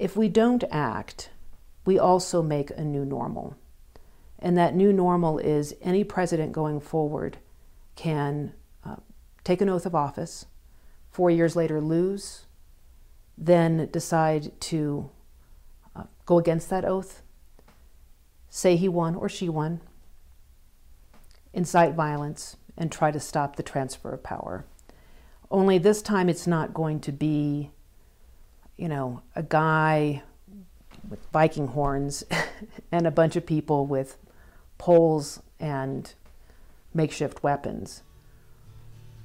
If we don't act, we also make a new normal. And that new normal is any president going forward can uh, take an oath of office, four years later lose, then decide to uh, go against that oath, say he won or she won, incite violence, and try to stop the transfer of power. Only this time it's not going to be, you know, a guy with Viking horns and a bunch of people with poles and makeshift weapons.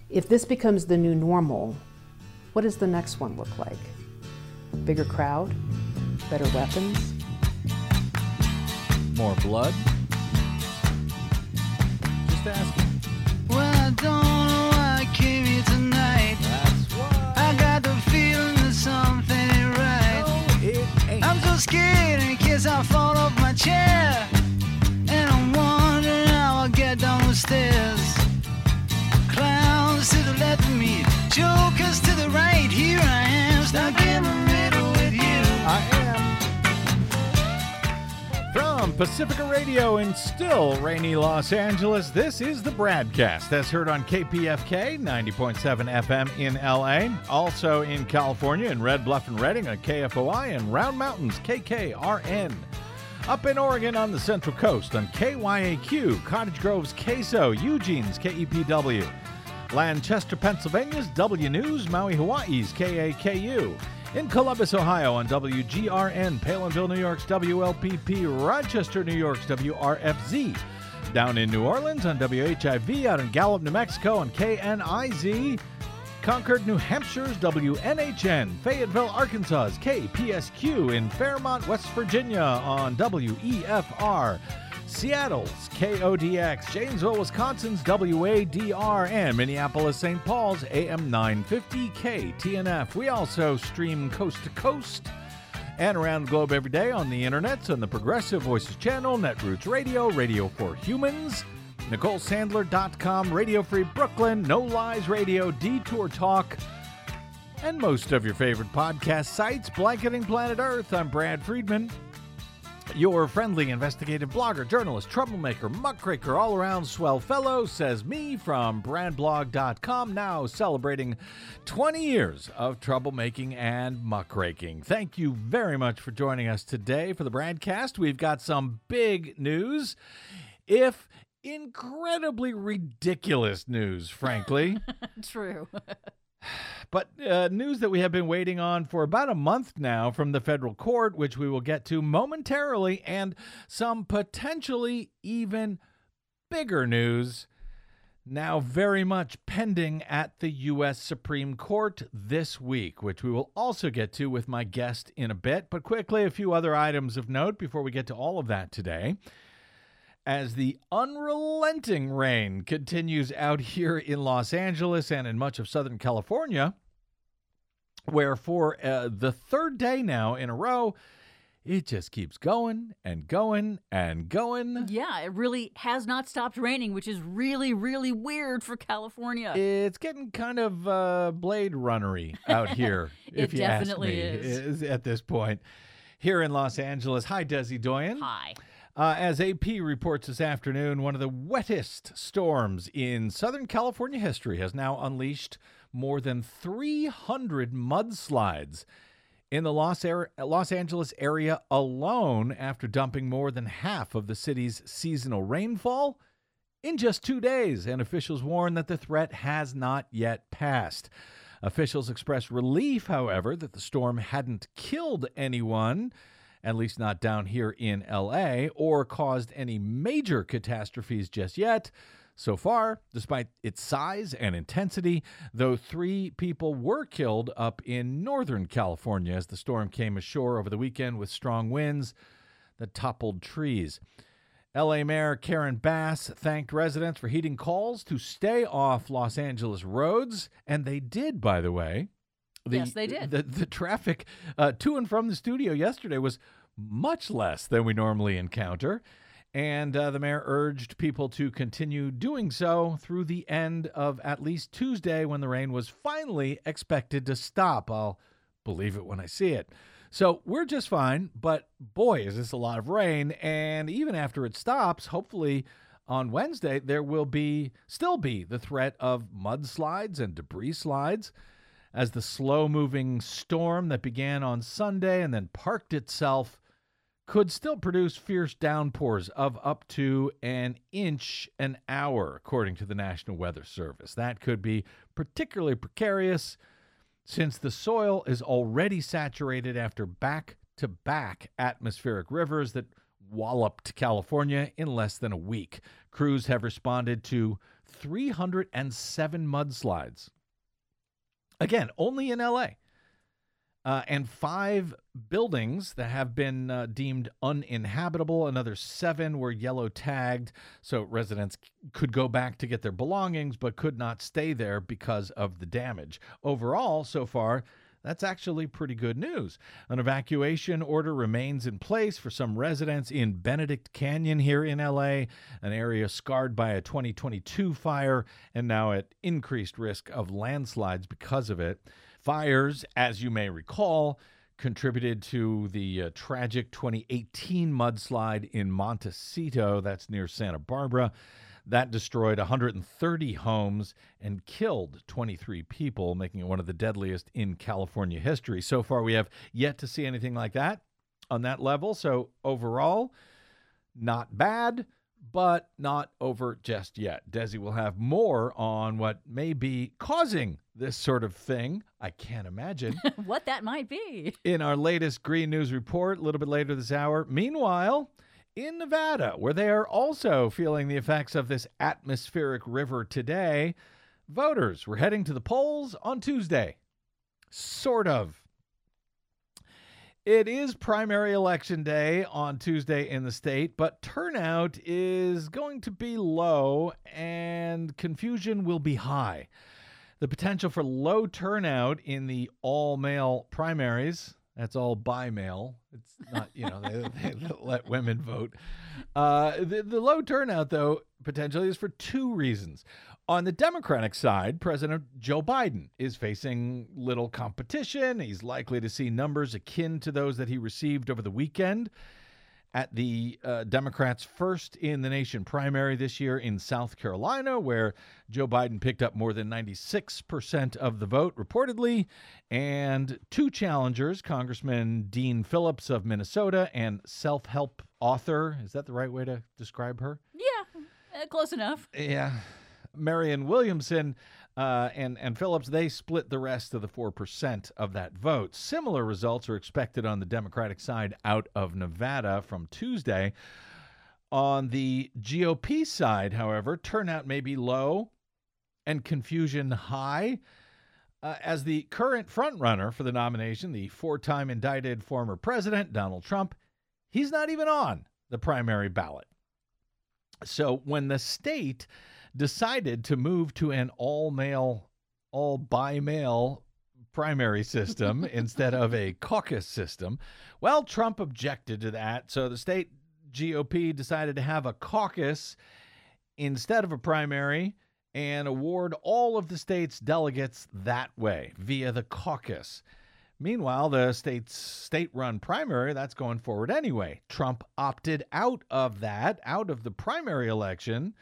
If this becomes the new normal, what does the next one look like? Bigger crowd? Better weapons? More blood? Just asking. Case I fall off my chair. Pacifica Radio in still rainy Los Angeles, this is the BradCast as heard on KPFK 90.7 FM in LA, also in California in Red Bluff and Redding on KFOI and Round Mountains KKRN. Up in Oregon on the Central Coast on KYAQ, Cottage Grove's KSO, Eugene's KEPW, Lancaster, Pennsylvania's W News, Maui, Hawaii's KAKU. In Columbus, Ohio on WGRN, Palenville, New York's WLPP, Rochester, New York's WRFZ. Down in New Orleans on WHIV, out in Gallup, New Mexico on KNIZ. Concord, New Hampshire's WNHN, Fayetteville, Arkansas's KPSQ, in Fairmont, West Virginia on WEFR, Seattle's KODX, Janesville, Wisconsin's WADR, and Minneapolis, St. Paul's AM 950 KTNF. We also stream coast to coast and around the globe every day on the internets on the Progressive Voices channel, Netroots Radio, Radio for Humans, NicoleSandler.com, Radio Free Brooklyn, No Lies Radio, Detour Talk, and most of your favorite podcast sites, Blanketing Planet Earth. I'm Brad Friedman, your friendly investigative blogger, journalist, troublemaker, muckraker, all around swell fellow, says me from BradBlog.com, now celebrating 20 years of troublemaking and muckraking. Thank you very much for joining us today for the BradCast. We've got some big news. If incredibly ridiculous news, frankly. True. But uh, news that we have been waiting on for about a month now from the federal court, which we will get to momentarily, and some potentially even bigger news now very much pending at the U.S. Supreme Court this week, which we will also get to with my guest in a bit. But quickly, a few other items of note before we get to all of that today as the unrelenting rain continues out here in Los Angeles and in much of Southern California, where for uh, the third day now in a row, it just keeps going and going and going. Yeah, it really has not stopped raining, which is really, really weird for California. It's getting kind of uh, Blade Runnery out here, if you ask definitely me, is. at this point. Here in Los Angeles. Hi, Desi Doyen. Hi. Uh, as AP reports this afternoon, one of the wettest storms in Southern California history has now unleashed more than 300 mudslides in the Los, Ar- Los Angeles area alone after dumping more than half of the city's seasonal rainfall in just two days. And officials warn that the threat has not yet passed. Officials expressed relief, however, that the storm hadn't killed anyone at least not down here in LA, or caused any major catastrophes just yet. So far, despite its size and intensity, though three people were killed up in Northern California as the storm came ashore over the weekend with strong winds that toppled trees. LA Mayor Karen Bass thanked residents for heeding calls to stay off Los Angeles roads, and they did, by the way. The, Yes, they did. The, the traffic uh, to and from the studio yesterday was much less than we normally encounter. And uh, the mayor urged people to continue doing so through the end of at least Tuesday when the rain was finally expected to stop. I'll believe it when I see it. So we're just fine, but boy, is this a lot of rain. And even after it stops, hopefully on Wednesday, there will be still be the threat of mudslides and debris slides as the slow moving storm that began on Sunday and then parked itself could still produce fierce downpours of up to an inch an hour, according to the National Weather Service. That could be particularly precarious since the soil is already saturated after back to back atmospheric rivers that walloped California in less than a week. Crews have responded to 307 mudslides. Again, only in LA. Uh, and five buildings that have been uh, deemed uninhabitable. Another seven were yellow tagged, so residents could go back to get their belongings but could not stay there because of the damage. Overall, so far, that's actually pretty good news. An evacuation order remains in place for some residents in Benedict Canyon here in LA, an area scarred by a 2022 fire and now at increased risk of landslides because of it. Fires, as you may recall, contributed to the uh, tragic 2018 mudslide in Montecito, that's near Santa Barbara. That destroyed 130 homes and killed 23 people, making it one of the deadliest in California history. So far, we have yet to see anything like that on that level. So, overall, not bad, but not over just yet. Desi will have more on what may be causing this sort of thing. I can't imagine. what that might be. in our latest Green News report a little bit later this hour. Meanwhile, in Nevada, where they are also feeling the effects of this atmospheric river today, voters were heading to the polls on Tuesday. Sort of. It is primary election day on Tuesday in the state, but turnout is going to be low and confusion will be high. The potential for low turnout in the all male primaries, that's all by mail. It's not, you know, they, they let women vote. Uh, the, the low turnout, though, potentially is for two reasons. On the Democratic side, President Joe Biden is facing little competition. He's likely to see numbers akin to those that he received over the weekend at the uh, Democrats' first in the nation primary this year in South Carolina, where Joe Biden picked up more than 96% of the vote, reportedly, and two challengers, Congressman Dean Phillips of Minnesota and self help author, is that the right way to describe her? Yeah, uh, close enough. Yeah. Marianne Williamson uh, and and Phillips they split the rest of the four percent of that vote. Similar results are expected on the Democratic side out of Nevada from Tuesday. On the GOP side, however, turnout may be low and confusion high. Uh, as the current frontrunner for the nomination, the four time indicted former president, Donald Trump, he's not even on the primary ballot. So when the state decided to move to an all male, all by mail primary system instead of a caucus system. Well, Trump objected to that. So the state GOP decided to have a caucus instead of a primary and award all of the state's delegates that way via the caucus. Meanwhile, the state's state run primary, that's going forward anyway. Trump opted out of that, out of the primary election.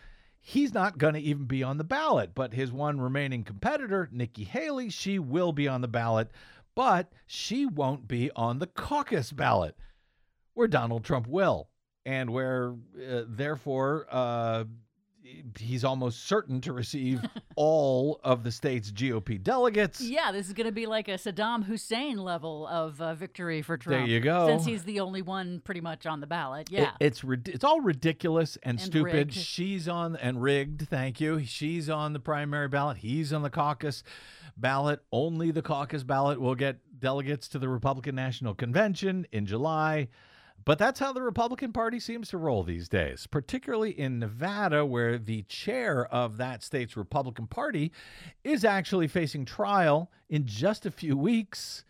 He's not going to even be on the ballot, but his one remaining competitor, Nikki Haley, she will be on the ballot, but she won't be on the caucus ballot, where Donald Trump will, and where, uh, therefore, uh, he's almost certain to receive all of the state's GOP delegates. Yeah, this is going to be like a Saddam Hussein level of uh, victory for Trump. There you go. Since he's the only one pretty much on the ballot. It- Yeah. it's it's all ridiculous and, And stupid. rigged. She's on and rigged. Thank you. She's on the primary ballot. He's on the caucus ballot. Only the caucus ballot will get delegates to the Republican National Convention in July. But that's how the Republican Party seems to roll these days, particularly in Nevada, where the chair of that state's Republican Party is actually facing trial in just a few weeks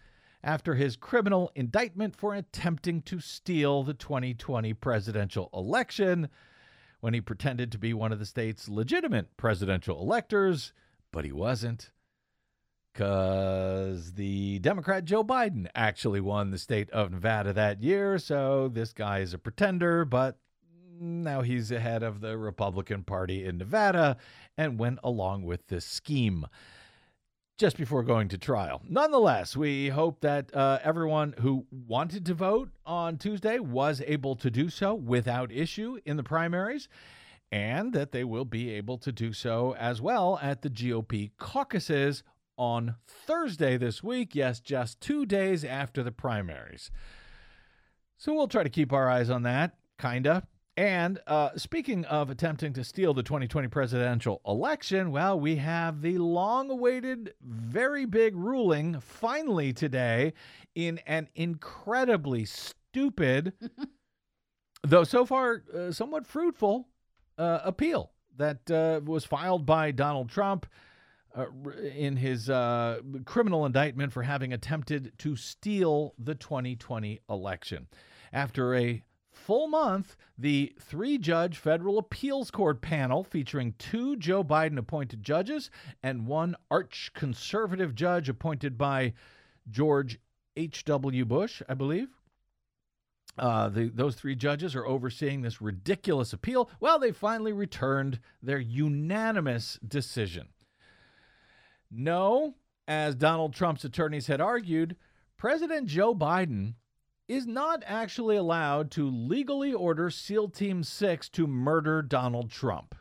after his criminal indictment for attempting to steal the 2020 presidential election when he pretended to be one of the state's legitimate presidential electors, but he wasn't. Because the Democrat Joe Biden actually won the state of Nevada that year. So this guy is a pretender, but now he's ahead of the Republican Party in Nevada and went along with this scheme just before going to trial. Nonetheless, we hope that uh, everyone who wanted to vote on Tuesday was able to do so without issue in the primaries and that they will be able to do so as well at the GOP caucuses on Thursday this week. Yes, just two days after the primaries. So we'll try to keep our eyes on that, kinda. And uh, speaking of attempting to steal the 2020 presidential election, well, we have the long awaited, very big ruling finally today in an incredibly stupid, though so far uh, somewhat fruitful, uh, appeal that uh, was filed by Donald Trump. Uh, in his uh, criminal indictment for having attempted to steal the 2020 election. After a full month, the three judge federal appeals court panel featuring two Joe Biden appointed judges and one arch conservative judge appointed by George H.W. Bush, I believe. Uh, the, those three judges are overseeing this ridiculous appeal. Well, they finally returned their unanimous decision. No, as Donald Trump's attorneys had argued, President Joe Biden is not actually allowed to legally order SEAL Team 6 to murder Donald Trump.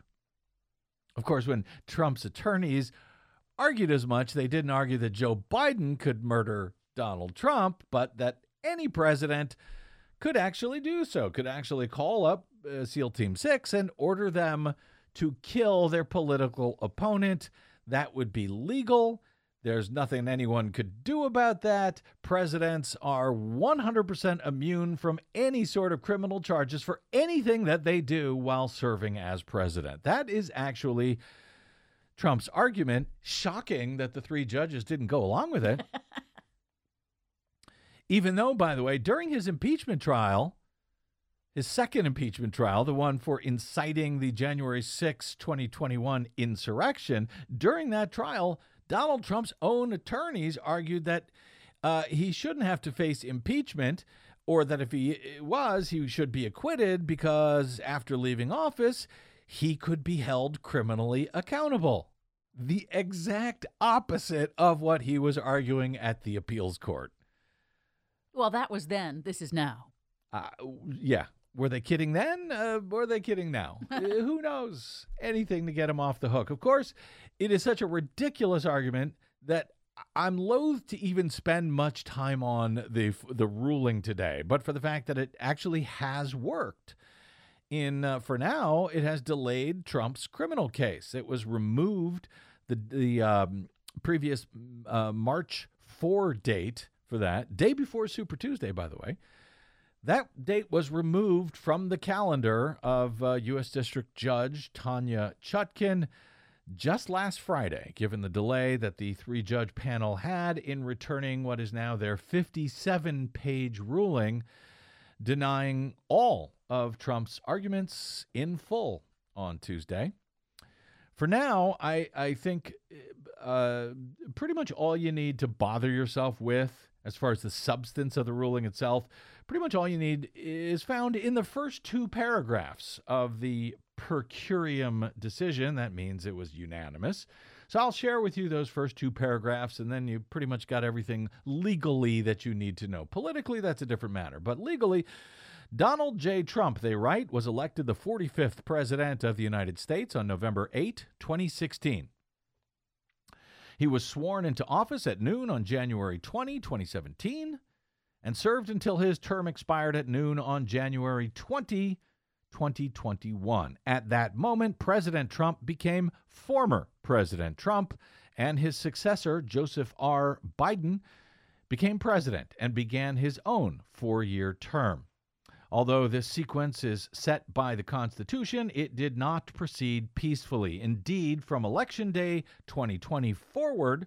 Of course, when Trump's attorneys argued as much, they didn't argue that Joe Biden could murder Donald Trump, but that any president could actually do so, could actually call up uh, SEAL Team 6 and order them to kill their political opponent. That would be legal. There's nothing anyone could do about that. Presidents are 100% immune from any sort of criminal charges for anything that they do while serving as president. That is actually Trump's argument. Shocking that the three judges didn't go along with it. Even though, by the way, during his impeachment trial, his second impeachment trial, the one for inciting the January 6, 2021 insurrection, during that trial, Donald Trump's own attorneys argued that uh, he shouldn't have to face impeachment, or that if he was, he should be acquitted because after leaving office, he could be held criminally accountable. The exact opposite of what he was arguing at the appeals court. Well, that was then. This is now. Uh, yeah. Were they kidding then? Uh, were they kidding now? uh, who knows? Anything to get him off the hook. Of course, it is such a ridiculous argument that I'm loath to even spend much time on the the ruling today, but for the fact that it actually has worked. In uh, for now, it has delayed Trump's criminal case. It was removed the the um, previous uh, March 4 date for that day before Super Tuesday, by the way. That date was removed from the calendar of uh, U.S. District Judge Tanya Chutkin just last Friday, given the delay that the three judge panel had in returning what is now their 57 page ruling denying all of Trump's arguments in full on Tuesday. For now, I, I think uh, pretty much all you need to bother yourself with as far as the substance of the ruling itself pretty much all you need is found in the first two paragraphs of the per curiam decision. That means it was unanimous. So I'll share with you those first two paragraphs, and then you pretty much got everything legally that you need to know. Politically, that's a different matter, but legally, Donald J. Trump, they write, was elected the 45th President of the United States on November 8, 2016. He was sworn into office at noon on January 20, 2017 and served until his term expired at noon on January 20, 2021. At that moment, President Trump became former President Trump, and his successor, Joseph R. Biden, became president and began his own four year term. Although this sequence is set by the Constitution, it did not proceed peacefully. Indeed, from Election Day 2020 forward,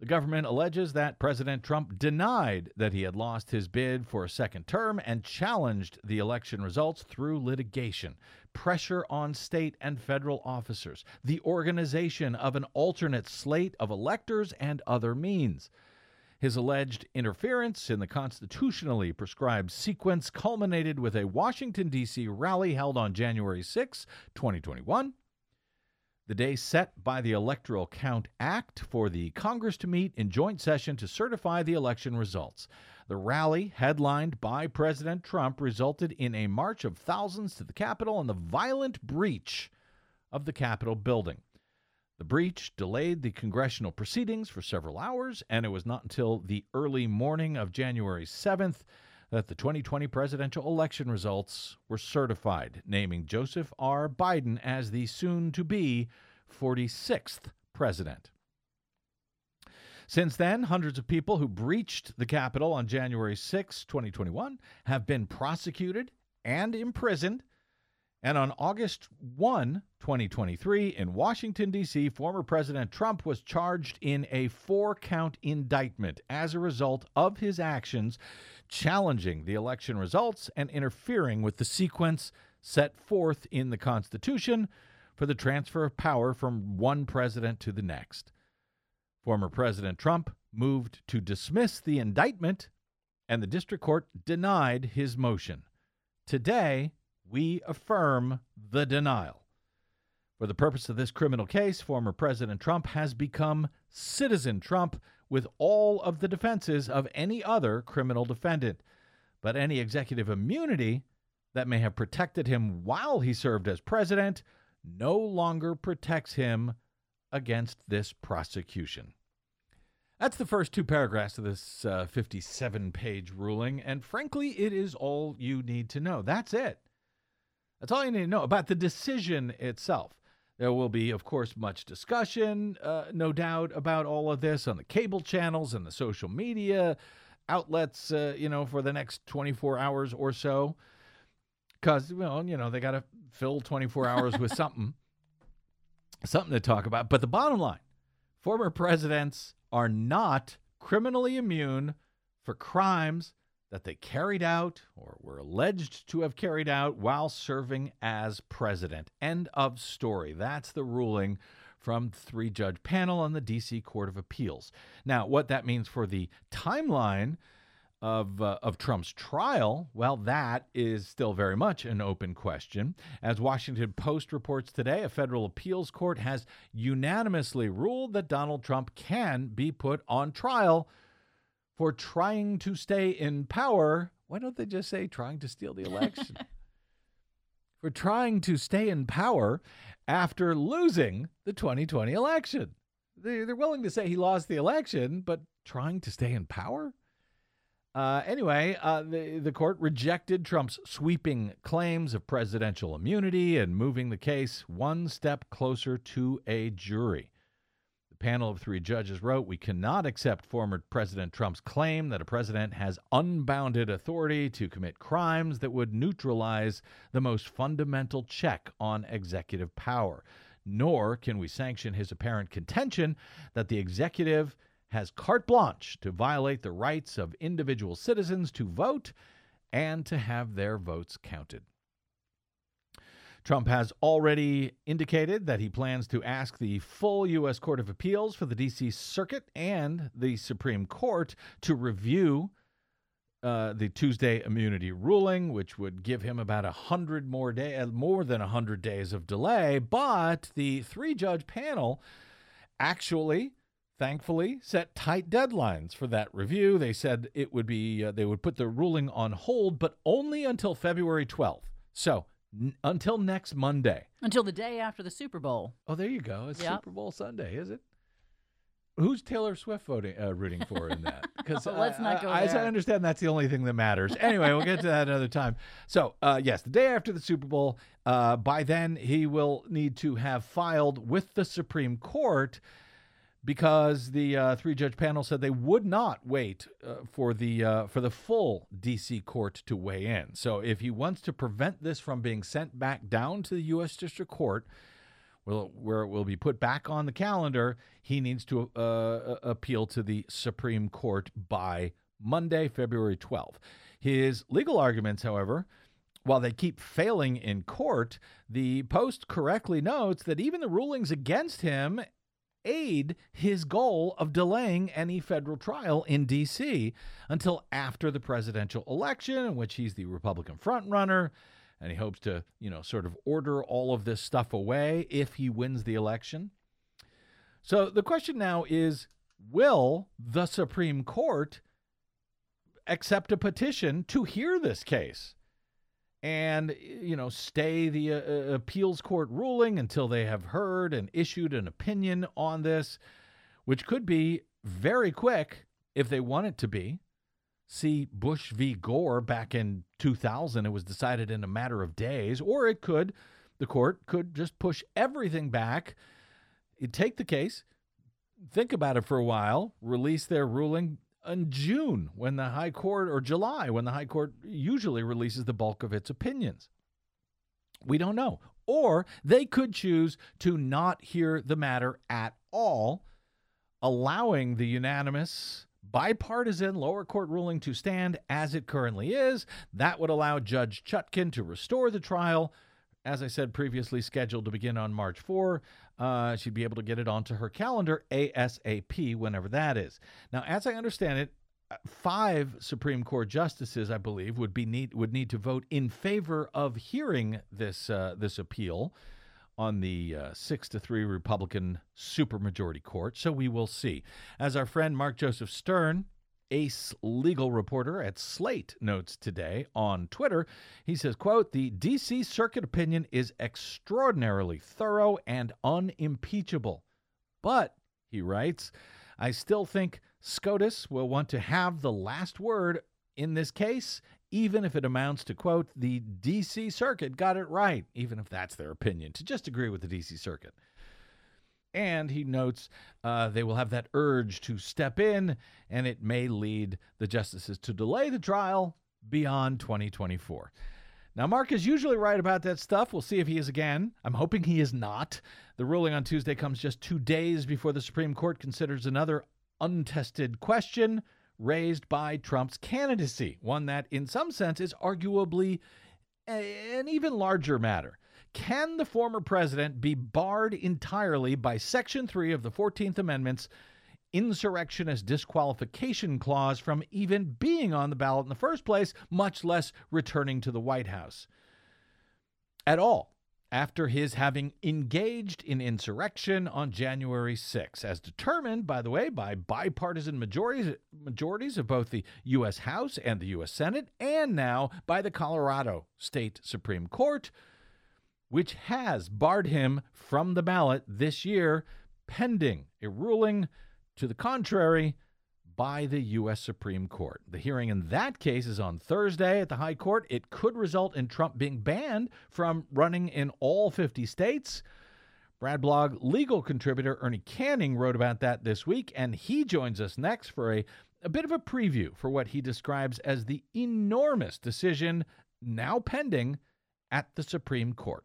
The government alleges that President Trump denied that he had lost his bid for a second term and challenged the election results through litigation, pressure on state and federal officers, the organization of an alternate slate of electors, and other means. His alleged interference in the constitutionally prescribed sequence culminated with a Washington, D.C. rally held on January 6, 2021 the day set by the Electoral Count Act for the Congress to meet in joint session to certify the election results. The rally, headlined by President Trump, resulted in a march of thousands to the Capitol and the violent breach of the Capitol building. The breach delayed the congressional proceedings for several hours, and it was not until the early morning of January 7th that the 2020 presidential election results were certified, naming Joseph R. Biden as the soon to be 46th president. Since then, hundreds of people who breached the Capitol on January 6, 2021, have been prosecuted and imprisoned and on August 1, 2023, in Washington, D.C., former President Trump was charged in a four count indictment as a result of his actions challenging the election results and interfering with the sequence set forth in the Constitution for the transfer of power from one president to the next. Former President Trump moved to dismiss the indictment, and the district court denied his motion. Today, we affirm the denial. For the purpose of this criminal case, former President Trump has become Citizen Trump with all of the defenses of any other criminal defendant. But any executive immunity that may have protected him while he served as president no longer protects him against this prosecution. That's the first two paragraphs of this 57 uh, page ruling, and frankly, it is all you need to know. That's it. That's all you need to know about the decision itself. There will be, of course, much discussion, uh, no doubt, about all of this on the cable channels and the social media outlets, uh, you know, for the next 24 hours or so. Because, well, you know, they got to fill 24 hours with something, something to talk about. But the bottom line former presidents are not criminally immune for crimes that they carried out or were alleged to have carried out while serving as president. End of story. That's the ruling from three judge panel on the DC Court of Appeals. Now, what that means for the timeline of uh, of Trump's trial, well, that is still very much an open question. As Washington Post reports today, a federal appeals court has unanimously ruled that Donald Trump can be put on trial for trying to stay in power. Why don't they just say trying to steal the election? for trying to stay in power after losing the 2020 election. They're willing to say he lost the election, but trying to stay in power? Uh, anyway, uh, the, the court rejected Trump's sweeping claims of presidential immunity and moving the case one step closer to a jury panel of three judges wrote We cannot accept former President Trump's claim that a president has unbounded authority to commit crimes that would neutralize the most fundamental check on executive power. Nor can we sanction his apparent contention that the executive has carte blanche to violate the rights of individual citizens to vote and to have their votes counted. Trump has already indicated that he plans to ask the full U.S. Court of Appeals for the D.C. Circuit and the Supreme Court to review uh, the Tuesday immunity ruling, which would give him about a hundred more day, uh, more than a hundred days of delay. But the three-judge panel actually, thankfully, set tight deadlines for that review. They said it would be uh, they would put the ruling on hold, but only until February 12th. So N- until next Monday. Until the day after the Super Bowl. Oh, there you go. It's Yep. Super Bowl Sunday, is it? Who's Taylor Swift voting, uh, rooting for in that? Because Well, let's not go As I understand, that's the only thing that matters. Anyway, we'll get to that another time. So, uh, yes, the day after the Super Bowl. Uh, by then, he will need to have filed with the Supreme Court because the uh, three judge panel said they would not wait uh, for the uh, for the full DC court to weigh in. So if he wants to prevent this from being sent back down to the U.S. District Court, where it will be put back on the calendar, he needs to uh, appeal to the Supreme Court by Monday, February 12th. His legal arguments, however, while they keep failing in court, the Post correctly notes that even the rulings against him aid his goal of delaying any federal trial in D.C. until after the presidential election, in which he's the Republican frontrunner. And he hopes to, you know, sort of order all of this stuff away if he wins the election. So the question now is will the Supreme Court accept a petition to hear this case? And you know stay the uh, uh, appeals court ruling until they have heard and issued an opinion on this which could be very quick if they want it to be. See bush v. Gore back in 2000 it was decided in a matter of days or it could the court could just push everything back take the case think about it for a while release their ruling in June when the High Court, or July when the High Court usually releases the bulk of its opinions. We don't know. Or they could choose to not hear the matter at all, allowing the unanimous bipartisan lower court ruling to stand as it currently is. That would allow Judge Chutkin to restore the trial as I said previously, scheduled to begin on March 4. Uh, she'd be able to get it onto her calendar ASAP, whenever that is. Now, as I understand it, uh, five Supreme Court justices, I believe, would be need would need to vote in favor of hearing this uh, this appeal on the uh, six to three Republican supermajority court. So we will see. As our friend Mark Joseph Stern ace legal reporter at Slate notes today on Twitter. He says, quote, the DC Circuit opinion is extraordinarily thorough and unimpeachable. But, he writes, I still think SCOTUS will want to have the last word in this case, even if it amounts to, quote, the DC Circuit got it right, even if that's their opinion, to just agree with the DC Circuit. And he notes uh, they will have that urge to step in, and it may lead the justices to delay the trial beyond 2024. Now, Mark is usually right about that stuff. We'll see if he is again. I'm hoping he is not. The ruling on Tuesday comes just two days before the Supreme Court considers another untested question raised by Trump's candidacy, one that, in some sense, is arguably an even larger matter. Can the former president be barred entirely by Section 3 of the 14th Amendment's insurrectionist disqualification clause from even being on the ballot in the first place, much less returning to the White House? At all after his having engaged in insurrection on January 6, as determined, by the way, by bipartisan majorities, majorities of both the U.S. House and the U.S. Senate, and now by the Colorado State Supreme Court, which has barred him from the ballot this year, pending a ruling to the contrary by the U.S. Supreme Court. The hearing in that case is on Thursday at the High Court. It could result in Trump being banned from running in all 50 states. Brad Blog legal contributor Ernie Canning wrote about that this week, and he joins us next for a, a bit of a preview for what he describes as the enormous decision now pending at the Supreme Court.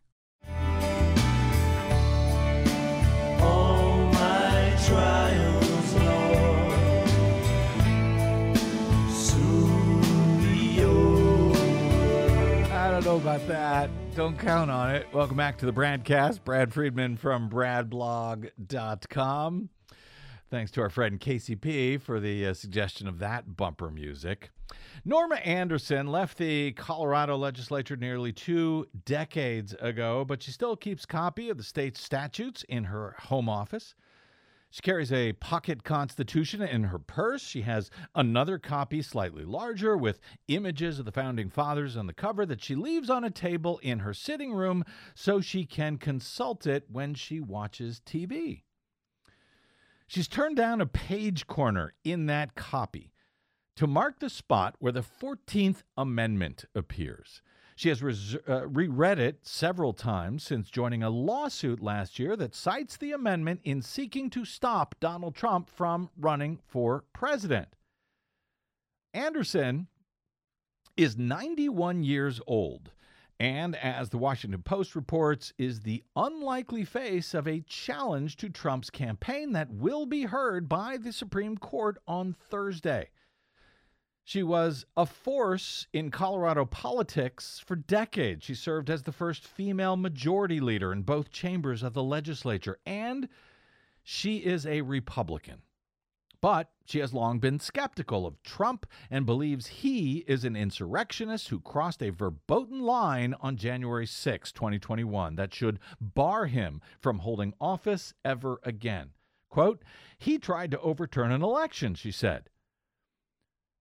About that. Don't count on it. Welcome back to the Bradcast. Brad Friedman from bradblog.com. Thanks to our friend KCP for the uh, suggestion of that bumper music. Norma Anderson left the Colorado legislature nearly two decades ago, but she still keeps copy of the state's statutes in her home office. She carries a pocket constitution in her purse. She has another copy, slightly larger, with images of the founding fathers on the cover that she leaves on a table in her sitting room so she can consult it when she watches TV. She's turned down a page corner in that copy to mark the spot where the 14th Amendment appears. She has res- uh, reread it several times since joining a lawsuit last year that cites the amendment in seeking to stop Donald Trump from running for president. Anderson is 91 years old and, as the Washington Post reports, is the unlikely face of a challenge to Trump's campaign that will be heard by the Supreme Court on Thursday. She was a force in Colorado politics for decades. She served as the first female majority leader in both chambers of the legislature, and she is a Republican. But she has long been skeptical of Trump and believes he is an insurrectionist who crossed a verboten line on January 6, 2021, that should bar him from holding office ever again. Quote, he tried to overturn an election, she said.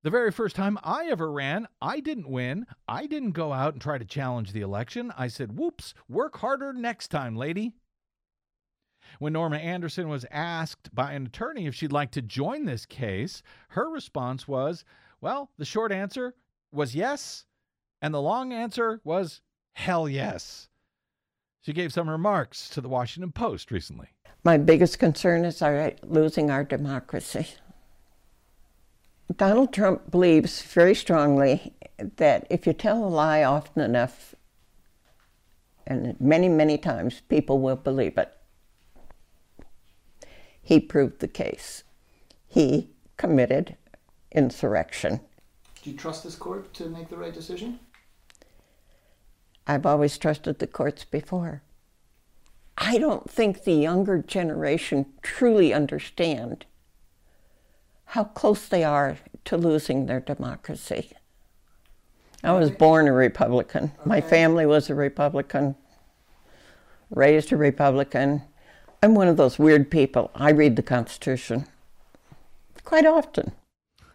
The very first time I ever ran, I didn't win. I didn't go out and try to challenge the election. I said, whoops, work harder next time, lady. When Norma Anderson was asked by an attorney if she'd like to join this case, her response was, well, the short answer was yes, and the long answer was hell yes. She gave some remarks to the Washington Post recently. My biggest concern is our losing our democracy. Donald Trump believes very strongly that if you tell a lie often enough, and many, many times, people will believe it. He proved the case. He committed insurrection. Do you trust this court to make the right decision? I've always trusted the courts before. I don't think the younger generation truly understand how close they are to losing their democracy. I was born a Republican. My family was a Republican, raised a Republican. I'm one of those weird people. I read the Constitution quite often.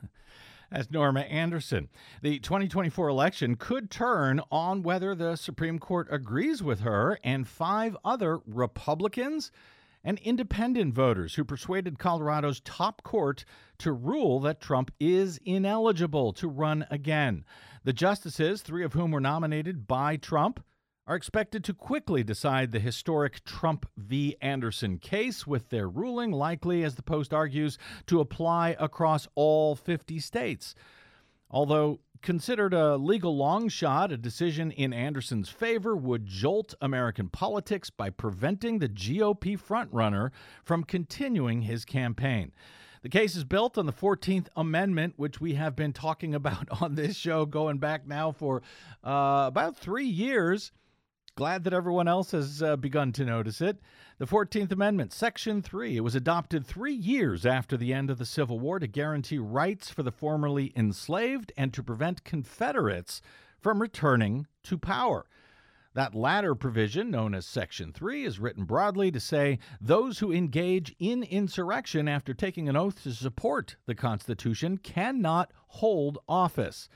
As Norma Anderson, the 2024 election could turn on whether the Supreme Court agrees with her and five other Republicans and independent voters who persuaded Colorado's top court to rule that Trump is ineligible to run again. The justices, three of whom were nominated by Trump, are expected to quickly decide the historic Trump v. Anderson case, with their ruling likely, as the Post argues, to apply across all 50 states. Although considered a legal long shot, a decision in Anderson's favor would jolt American politics by preventing the GOP frontrunner from continuing his campaign. The case is built on the 14th Amendment, which we have been talking about on this show going back now for uh, about three years. Glad that everyone else has uh, begun to notice it. The 14th Amendment, Section 3, it was adopted three years after the end of the Civil War to guarantee rights for the formerly enslaved and to prevent Confederates from returning to power. That latter provision, known as Section 3, is written broadly to say those who engage in insurrection after taking an oath to support the Constitution cannot hold office.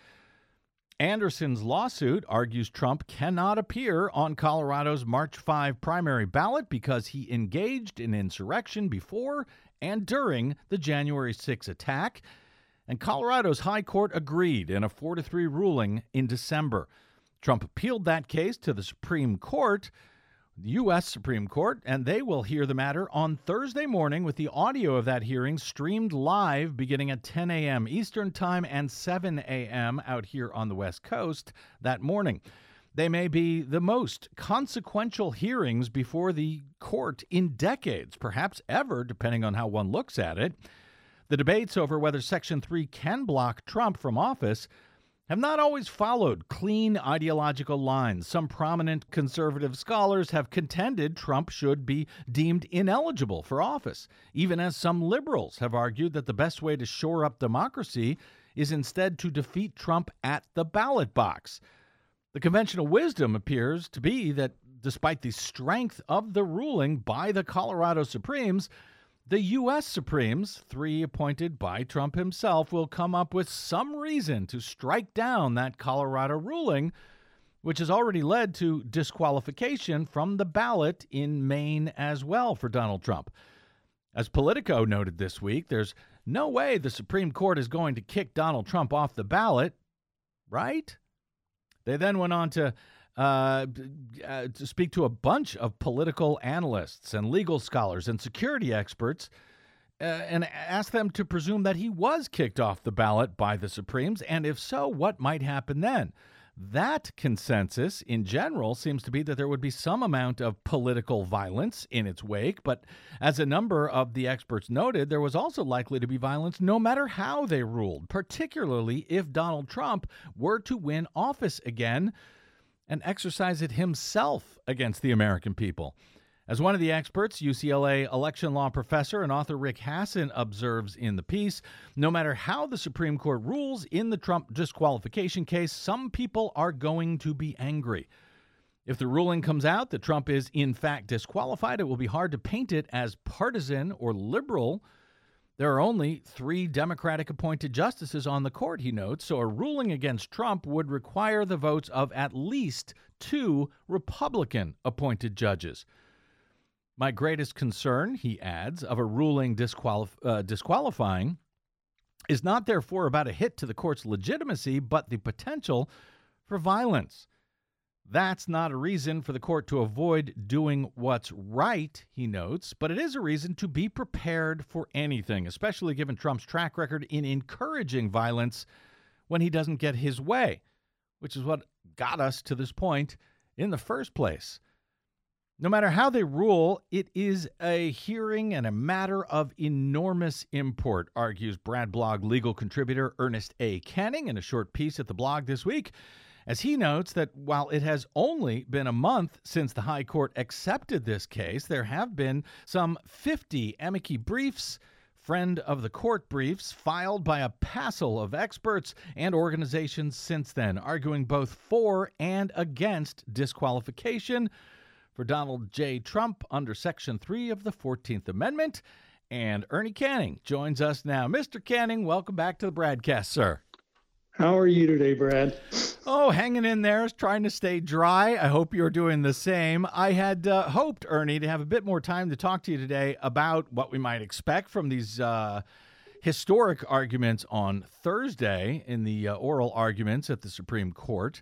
Anderson's lawsuit argues Trump cannot appear on Colorado's March 5 primary ballot because he engaged in insurrection before and during the January 6 attack. And Colorado's High Court agreed in a 4 3 ruling in December. Trump appealed that case to the Supreme Court, the U.S. Supreme Court, and they will hear the matter on Thursday morning with the audio of that hearing streamed live beginning at 10 a.m. Eastern Time and 7 a.m. out here on the West Coast that morning. They may be the most consequential hearings before the court in decades, perhaps ever, depending on how one looks at it. The debates over whether Section 3 can block Trump from office have not always followed clean ideological lines. Some prominent conservative scholars have contended Trump should be deemed ineligible for office, even as some liberals have argued that the best way to shore up democracy is instead to defeat Trump at the ballot box. The conventional wisdom appears to be that despite the strength of the ruling by the Colorado Supremes, The U.S. Supremes, three appointed by Trump himself, will come up with some reason to strike down that Colorado ruling, which has already led to disqualification from the ballot in Maine as well for Donald Trump. As Politico noted this week, there's no way the Supreme Court is going to kick Donald Trump off the ballot, right? They then went on to uh, uh, to speak to a bunch of political analysts and legal scholars and security experts uh, and ask them to presume that he was kicked off the ballot by the Supremes, and if so, what might happen then? That consensus in general seems to be that there would be some amount of political violence in its wake, but as a number of the experts noted, there was also likely to be violence no matter how they ruled, particularly if Donald Trump were to win office again and exercise it himself against the American people. As one of the experts, UCLA election law professor and author Rick Hasen observes in the piece, no matter how the Supreme Court rules in the Trump disqualification case, some people are going to be angry. If the ruling comes out that Trump is in fact disqualified, it will be hard to paint it as partisan or liberal there are only three Democratic appointed justices on the court, he notes, so a ruling against Trump would require the votes of at least two Republican appointed judges. My greatest concern, he adds, of a ruling disqualif- uh, disqualifying is not therefore about a hit to the court's legitimacy, but the potential for violence. That's not a reason for the court to avoid doing what's right, he notes, but it is a reason to be prepared for anything, especially given Trump's track record in encouraging violence when he doesn't get his way, which is what got us to this point in the first place. No matter how they rule, it is a hearing and a matter of enormous import, argues Brad Blog legal contributor Ernest A. Canning in a short piece at the blog this week as he notes that while it has only been a month since the High Court accepted this case, there have been some 50 amici briefs friend of the court briefs filed by a passel of experts and organizations since then, arguing both for and against disqualification for Donald J. Trump under Section 3 of the 14th Amendment. And Ernie Canning joins us now. Mr. Canning, welcome back to the broadcast, sir. How are you today, Brad? Oh, hanging in there, trying to stay dry. I hope you're doing the same. I had uh, hoped, Ernie, to have a bit more time to talk to you today about what we might expect from these uh, historic arguments on Thursday in the uh, oral arguments at the Supreme Court.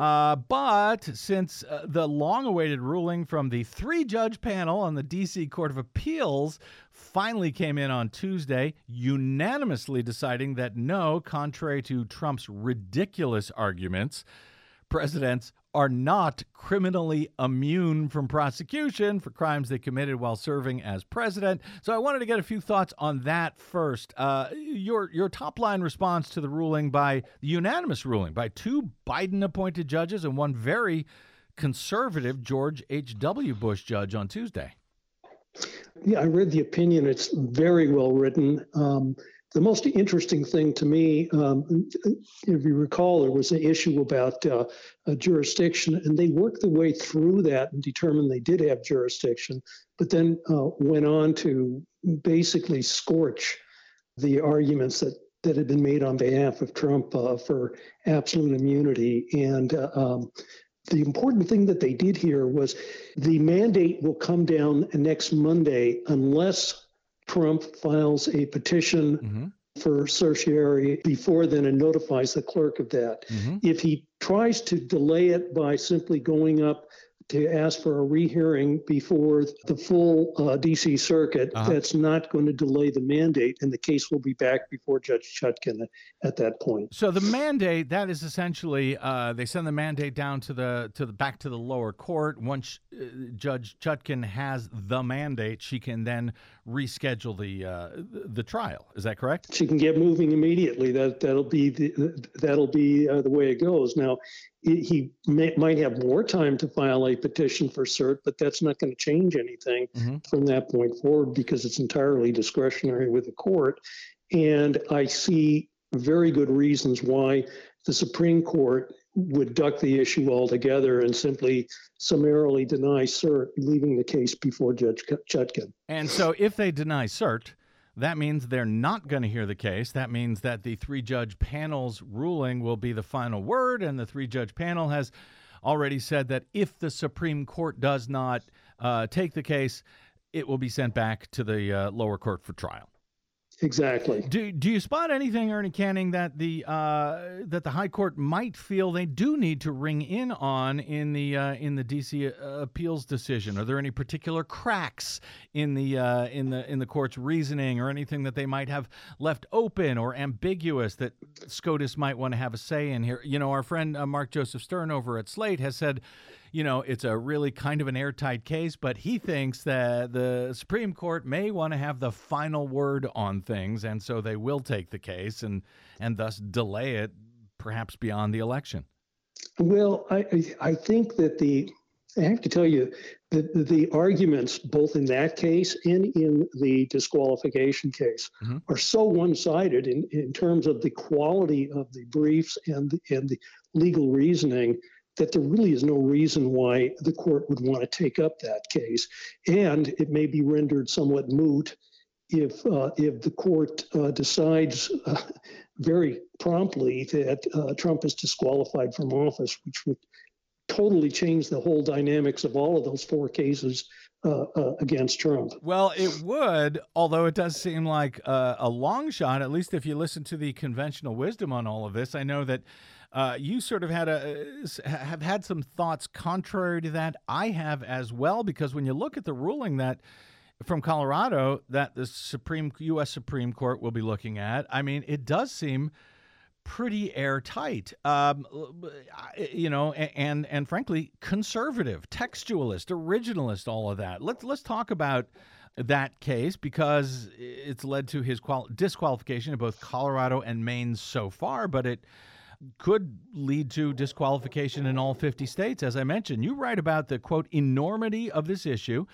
Uh, but since uh, the long awaited ruling from the three judge panel on the D.C. Court of Appeals finally came in on Tuesday, unanimously deciding that no, contrary to Trump's ridiculous arguments, presidents are not criminally immune from prosecution for crimes they committed while serving as president. So I wanted to get a few thoughts on that first. Uh, your your top line response to the ruling by the unanimous ruling by two Biden appointed judges and one very conservative George H. W. Bush judge on Tuesday. Yeah, I read the opinion. It's very well written. Um, the most interesting thing to me, um, if you recall, there was an issue about uh, jurisdiction, and they worked their way through that and determined they did have jurisdiction, but then uh, went on to basically scorch the arguments that, that had been made on behalf of Trump uh, for absolute immunity. And uh, um, the important thing that they did here was the mandate will come down next Monday unless Trump files a petition mm-hmm. for certiorari before then and notifies the clerk of that. Mm-hmm. If he tries to delay it by simply going up to ask for a rehearing before the full uh, DC circuit. Uh-huh. That's not going to delay the mandate, and the case will be back before Judge Chutkan at that point. So the mandate that is essentially uh, they send the mandate down to the to the back to the lower court. Once uh, Judge Chutkan has the mandate, she can then reschedule the uh, the trial. Is that correct? She can get moving immediately. That that'll be the that'll be uh, the way it goes. Now he may, might have more time to file a petition for cert, but that's not going to change anything mm-hmm. from that point forward because it's entirely discretionary with the court. And I see very good reasons why the Supreme Court would duck the issue altogether and simply summarily deny cert, leaving the case before Judge Chutkan. And so, if they deny cert, that means they're not going to hear the case. That means that the three judge panel's ruling will be the final word, and the three judge panel has already said that if the Supreme Court does not uh, take the case, it will be sent back to the uh, lower court for trial. Exactly. Do do you spot anything, Ernie Canning, that the uh, that the High Court might feel they do need to ring in on in the uh, in the DC uh, appeals decision? Are there any particular cracks in the uh, in the in the court's reasoning, or anything that they might have left open or ambiguous that SCOTUS might want to have a say in here? You know, our friend uh, Mark Joseph Stern over at Slate has said you know, it's a really kind of an airtight case, but he thinks that the Supreme Court may want to have the final word on things, and so they will take the case and and thus delay it perhaps beyond the election. Well, I I think that the I have to tell you that the arguments both in that case and in the disqualification case mm-hmm. are so one-sided in, in terms of the quality of the briefs and the, and the legal reasoning that there really is no reason why the court would want to take up that case. And it may be rendered somewhat moot if, uh, if the court uh, decides uh, very promptly that uh, Trump is disqualified from office, which would totally change the whole dynamics of all of those four cases uh, uh, against Trump. Well, it would, although it does seem like uh, a long shot, at least if you listen to the conventional wisdom on all of this. I know that uh, you sort of had a have had some thoughts contrary to that. I have as well because when you look at the ruling that from Colorado that the Supreme U.S. Supreme Court will be looking at, I mean, it does seem pretty airtight, um, you know, and and frankly conservative, textualist, originalist, all of that. Let's let's talk about that case because it's led to his qual- disqualification in both Colorado and Maine so far, but it could lead to disqualification in all 50 states. As I mentioned, you write about the quote enormity of this issue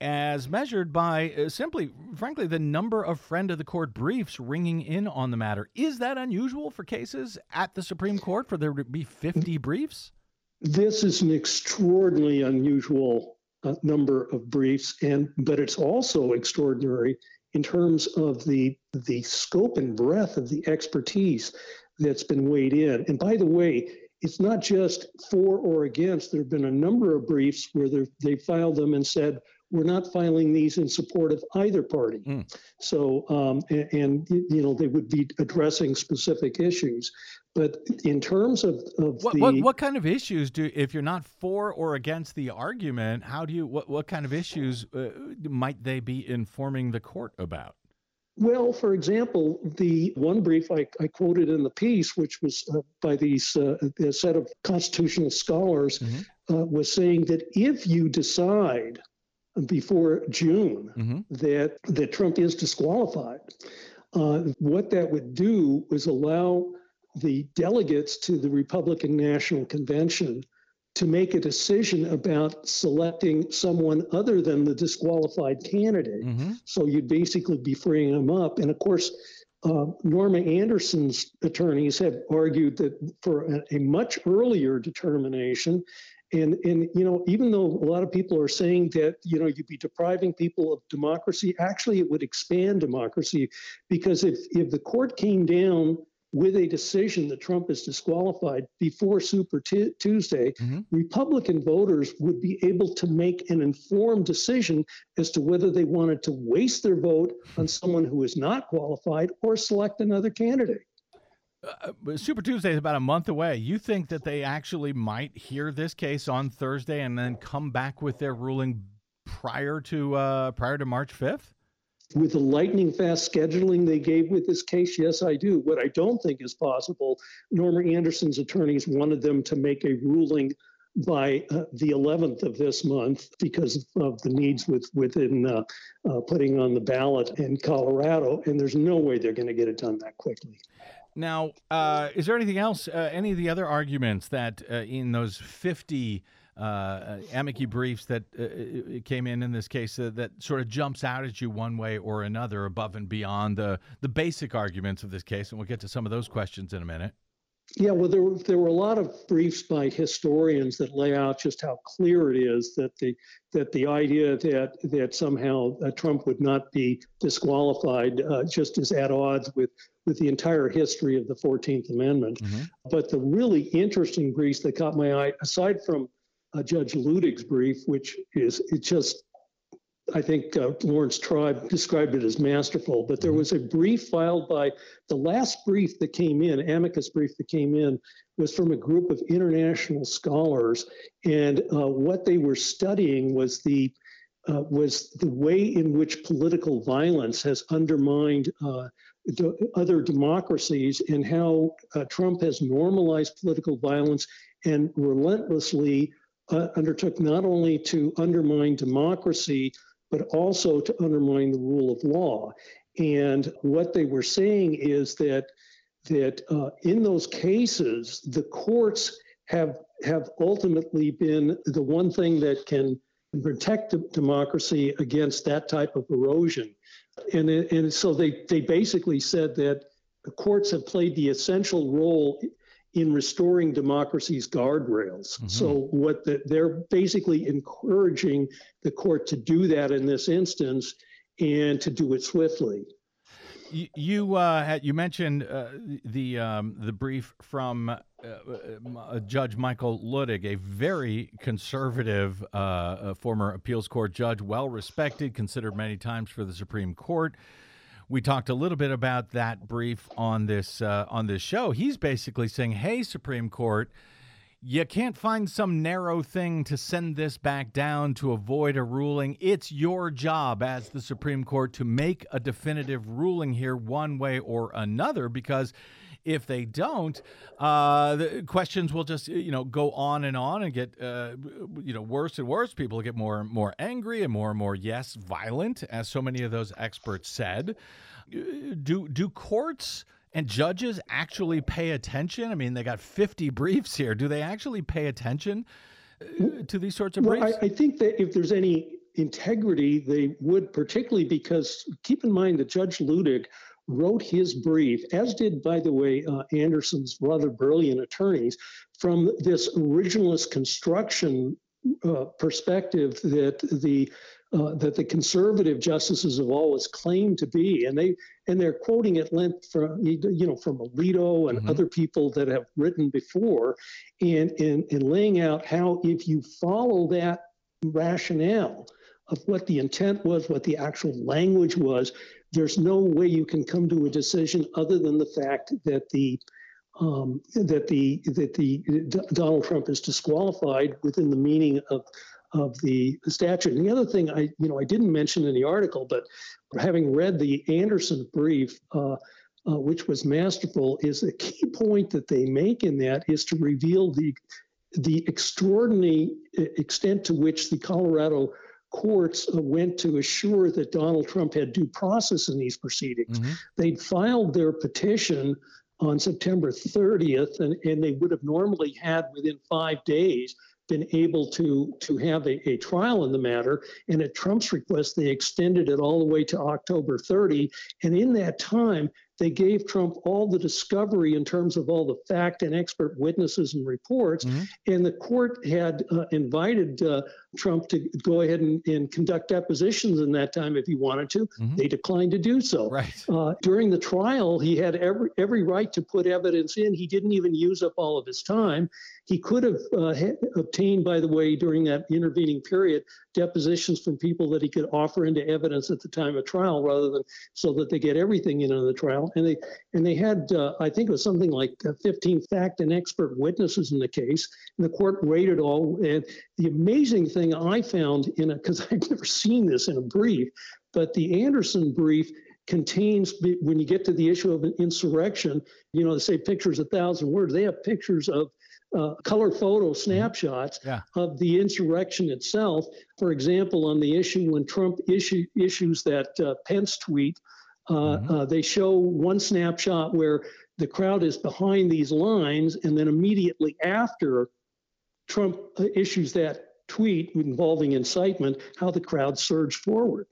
as measured by uh, simply, frankly, the number of friend of the court briefs ringing in on the matter. Is that unusual for cases at the Supreme Court for there to be 50 briefs? This is an extraordinarily unusual uh, number of briefs, and but it's also extraordinary in terms of the the scope and breadth of the expertise that's been weighed in. And by the way, it's not just for or against. There have been a number of briefs where they filed them and said, we're not filing these in support of either party. Mm. So, um, and, and, you know, they would be addressing specific issues. But in terms of, of what, the, what, what kind of issues do if you're not for or against the argument, how do you what what kind of issues uh, might they be informing the court about? Well, for example, the one brief I, I quoted in the piece, which was uh, by these uh, a set of constitutional scholars, mm-hmm. uh, was saying that if you decide before June mm-hmm. that that Trump is disqualified, uh, what that would do was allow the delegates to the Republican National Convention to make a decision about selecting someone other than the disqualified candidate. Mm-hmm. So you'd basically be freeing them up. And of course, uh, Norma Anderson's attorneys have argued that for a, a, much earlier determination, and and you know even though a lot of people are saying that you know you'd be depriving people of democracy, actually it would expand democracy because if if the court came down with a decision that Trump is disqualified before Super t- Tuesday, mm-hmm. Republican voters would be able to make an informed decision as to whether they wanted to waste their vote on someone who is not qualified or select another candidate. Uh, uh Super Tuesday is about a month away. You think that they actually might hear this case on Thursday and then come back with their ruling prior to uh, prior to March fifth? With the lightning fast scheduling they gave with this case, yes, I do. What I don't think is possible, Norma Anderson's attorneys wanted them to make a ruling by uh, the 11th of this month because of the needs with, within uh, uh, putting on the ballot in Colorado, and there's no way they're going to get it done that quickly. Now, uh, is there anything else, uh, any of the other arguments that uh, in those 50 uh, amici briefs that uh, came in in this case uh, that sort of jumps out at you one way or another above and beyond the, the basic arguments of this case. And we'll get to some of those questions in a minute. Yeah, well, there, there were a lot of briefs by historians that lay out just how clear it is that the that the idea that that somehow uh, Trump would not be disqualified uh, just is at odds with with the entire history of the Fourteenth Amendment. Mm-hmm. But the really interesting briefs that caught my eye, aside from uh, Judge Luttig's brief, which is it just I think uh, Laurence Tribe described it as masterful, but there was a brief filed by the last brief that came in, amicus brief that came in, was from a group of international scholars, and uh, what they were studying was the uh, was the way in which political violence has undermined uh, other democracies, and how uh, Trump has normalized political violence and relentlessly uh, undertook not only to undermine democracy but also to undermine the rule of law. And what they were saying is that that uh, in those cases, the courts have have ultimately been the one thing that can protect democracy against that type of erosion. And, and so they, they basically said that the courts have played the essential role in restoring democracy's guardrails. Mm-hmm. So what the, they're basically encouraging the court to do that in this instance and to do it swiftly. You you, uh, you mentioned uh, the um, the brief from uh, uh Judge Michael Luttig, a very conservative uh, former appeals court judge, well respected, considered many times for the Supreme Court. We talked a little bit about that brief on this uh, on this show. He's basically saying, "Hey, Supreme Court." You can't find some narrow thing to send this back down to avoid a ruling. It's your job as the Supreme Court to make a definitive ruling here, one way or another, because if they don't, uh, the questions will just you know go on and on and get uh, you know worse and worse. People get more and more angry and more and more yes violent, as so many of those experts said. Do do courts? And judges actually pay attention? I mean, they got 50 briefs here. Do they actually pay attention uh, to these sorts of well, briefs? I, I think that if there's any integrity, they would, particularly because keep in mind that Judge Luttig wrote his brief, as did, by the way, uh, Anderson's rather brilliant attorneys, from this originalist construction uh, perspective that the uh, that the conservative justices have always claimed to be, and they and they're quoting at length from you know from Alito and mm-hmm. other people that have written before, and, and and laying out how if you follow that rationale of what the intent was, what the actual language was, there's no way you can come to a decision other than the fact that the um, that the that the D- Donald Trump is disqualified within the meaning of of the statute. And the other thing I you know I didn't mention in the article, but having read the Anderson brief. Uh, uh, which was masterful, is a key point that they make in that is to reveal the the extraordinary extent to which the Colorado courts went to assure that Donald Trump had due process in these proceedings. Mm-hmm. They'd filed their petition on September 30th, and, and they would have normally had within five days been able to to have a, a trial in the matter. And at Trump's request, they extended it all the way to October 30. And in that time, they gave Trump all the discovery in terms of all the fact and expert witnesses and reports. Mm-hmm. And the court had uh, invited uh, Trump to go ahead and, and, conduct depositions in that time if he wanted to. Mm-hmm. They declined to do so. Right. Uh, during the trial, he had every every right to put evidence in. He didn't even use up all of his time. He could have uh, obtained, by the way, during that intervening period, depositions from people that he could offer into evidence at the time of trial, rather than so that they get everything in on the trial and they and they had uh, I think it was something like uh, 15 fact and expert witnesses in the case, and the court rated all. And the amazing thing I found in it, because I've never seen this in a brief, but the Anderson brief contains when you get to the issue of an insurrection, you know, they say pictures a thousand words. They have pictures of uh, color photo snapshots yeah. of the insurrection itself. For example, on the issue when Trump issue, issues that uh, Pence tweet uh, mm-hmm. uh, they show one snapshot where the crowd is behind these lines, and then immediately after Trump uh, issues that tweet involving incitement, how the crowd surged forward.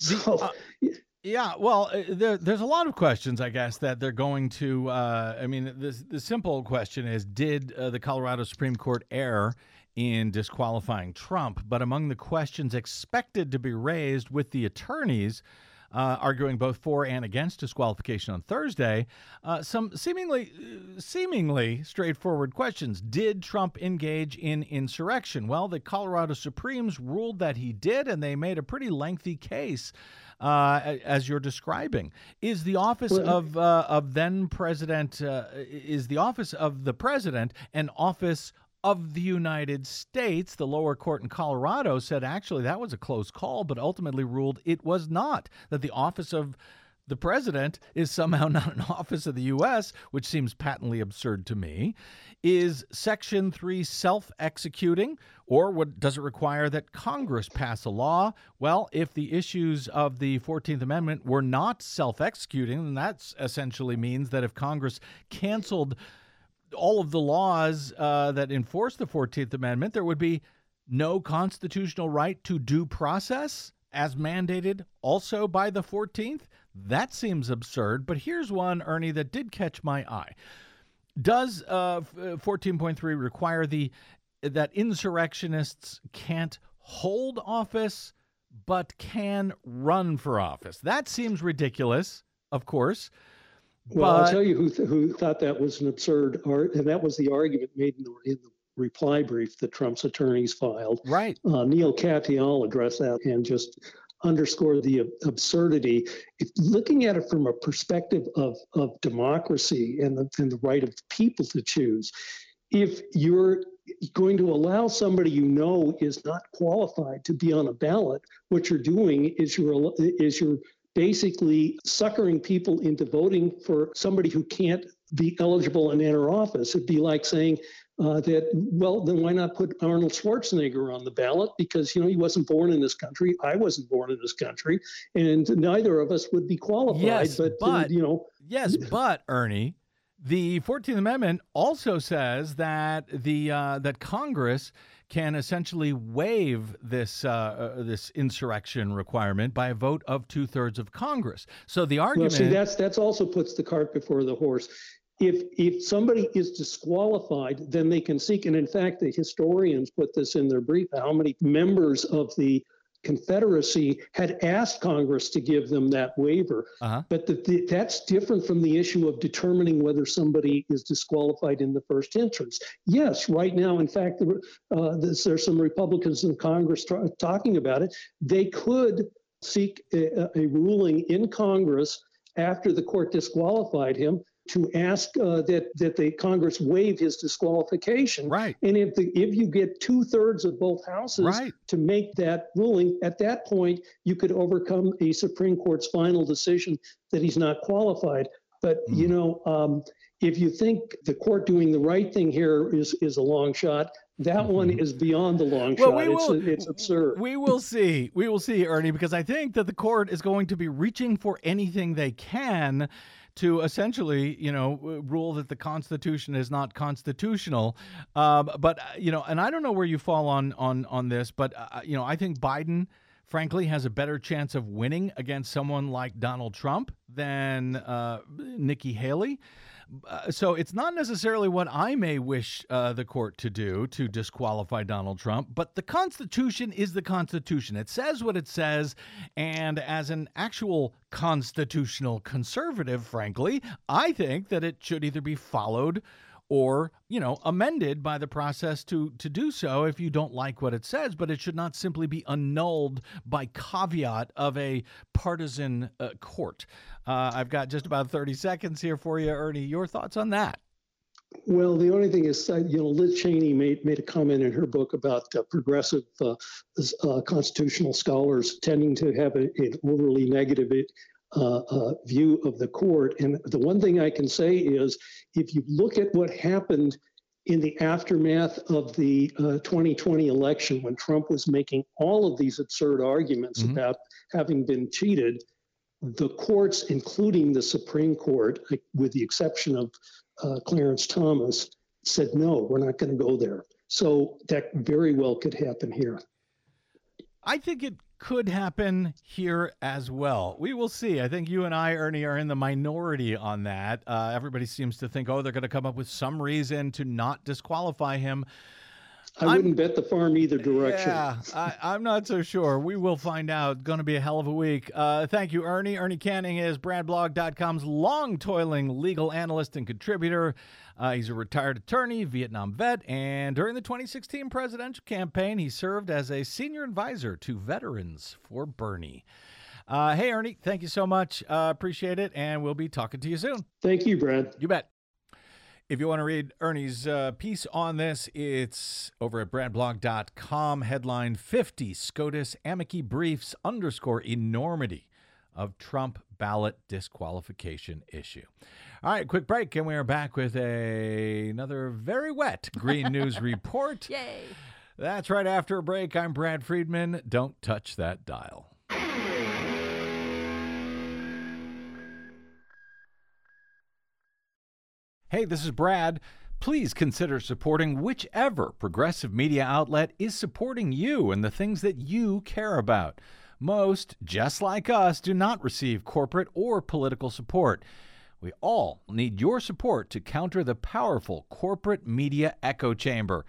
So, uh, yeah, well, uh, there, there's a lot of questions, I guess, that they're going to. Uh, I mean, the, the simple question is Did uh, the Colorado Supreme Court err in disqualifying Trump? But among the questions expected to be raised with the attorneys, uh, arguing both for and against disqualification on Thursday. Uh, some seemingly seemingly straightforward questions. Did Trump engage in insurrection? Well, the Colorado Supremes ruled that he did, and they made a pretty lengthy case. Uh, as you're describing, is the office of uh, of then president uh, is the office of the president an office of the United States. The lower court in Colorado said actually that was a close call, but ultimately ruled it was not, that the office of the president is somehow not an office of the U.S., which seems patently absurd to me. Is Section 3 self executing, or what, does it require that Congress pass a law? Well, if the issues of the 14th Amendment were not self executing, then that essentially means that if Congress canceled all of the laws uh, that enforce the 14th Amendment, there would be no constitutional right to due process as mandated also by the 14th. That seems absurd, but here's one, Ernie, that did catch my eye. Does uh, 14.3 uh, require the that insurrectionists can't hold office but can run for office? That seems ridiculous, of course. Well, but, I'll tell you who, th- who thought that was an absurd art, and that was the argument made in the, in the reply brief that Trump's attorneys filed. Right. Uh, Neal Katyal addressed that and just underscored the absurdity. If looking at it from a perspective of, of democracy and the, and the right of people to choose, if you're going to allow somebody you know is not qualified to be on a ballot, what you're doing is you're is you're basically suckering people into voting for somebody who can't be eligible and enter office. It'd be like saying uh, that, well, then why not put Arnold Schwarzenegger on the ballot? Because, you know, he wasn't born in this country. I wasn't born in this country. And neither of us would be qualified. Yes, but, uh, but you know. Yes, but, Ernie, the 14th Amendment also says that the uh, that Congress can essentially waive this uh, uh, this insurrection requirement by a vote of two thirds of Congress. So the argument. Well, see, that's that's also puts the cart before the horse. If if somebody is disqualified, then they can seek, and in fact, the historians put this in their brief. How many members of the Confederacy had asked Congress to give them that waiver. Uh-huh. But the, the, that's different from the issue of determining whether somebody is disqualified in the first instance. Yes, right now, in fact, uh, there's, there's some Republicans in Congress t- talking about it. They could seek a, a ruling in Congress after the court disqualified him to ask uh, that that the Congress waive his disqualification. Right. And if the if you get two thirds of both houses right. to make that ruling, at that point you could overcome a Supreme Court's final decision that he's not qualified. But mm. you know, um, if you think the court doing the right thing here is is a long shot, that mm-hmm. one is beyond the long well, shot. We will, it's, it's absurd. We will see. We will see, Ernie, because I think that the court is going to be reaching for anything they can to essentially, you know, rule that the Constitution is not constitutional. Um, but uh, you know, and I don't know where you fall on on on this, but uh, you know, I think Biden, frankly, has a better chance of winning against someone like Donald Trump than uh, Nikki Haley. Uh, so it's not necessarily what I may wish uh, the court to do to disqualify Donald Trump, but the Constitution is the Constitution. It says what it says, and as an actual constitutional conservative, frankly, I think that it should either be followed or you know amended by the process to to do so if you don't like what it says but it should not simply be annulled by caveat of a partisan uh, court uh, i've got just about 30 seconds here for you ernie your thoughts on that well, the only thing is, uh, you know, Liz Cheney made made a comment in her book about uh, progressive uh, uh constitutional scholars tending to have a, an overly negative uh, uh, view of the court. And the one thing I can say is if you look at what happened in the aftermath of the uh, 2020 election, when Trump was making all of these absurd arguments mm-hmm. about having been cheated, the courts, including the Supreme Court, with the exception of uh, Clarence Thomas, said, no, we're not going to go there. So that very well could happen here. I think it could happen here as well. We will see. I think you and I, Ernie, are in the minority on that. Uh, everybody seems to think, oh, they're going to come up with some reason to not disqualify him. I I'm- wouldn't bet the farm either direction. Yeah, I, I'm not so sure. We will find out. Going to be a hell of a week. Uh, thank you, Ernie. Ernie Canning is BradBlog.com's long toiling legal analyst and contributor. Uh, he's a retired attorney, Vietnam vet, and during the 2016 presidential campaign, he served as a senior advisor to veterans for Bernie. Uh, hey, Ernie, thank you so much. Uh, appreciate it, and we'll be talking to you soon. Thank you, Brad. You bet. If you want to read Ernie's uh, piece on this, it's over at bradblog.com. Headline 50 SCOTUS amici briefs underscore enormity of Trump ballot disqualification issue. All right, quick break, and we are back with a, another very wet Green News report. Yay. That's right after a break. I'm Brad Friedman. Don't touch that dial. Hey, this is Brad. Please consider supporting whichever progressive media outlet is supporting you and the things that you care about. Most, just like us, do not receive corporate or political support. We all need your support to counter the powerful corporate media echo chamber.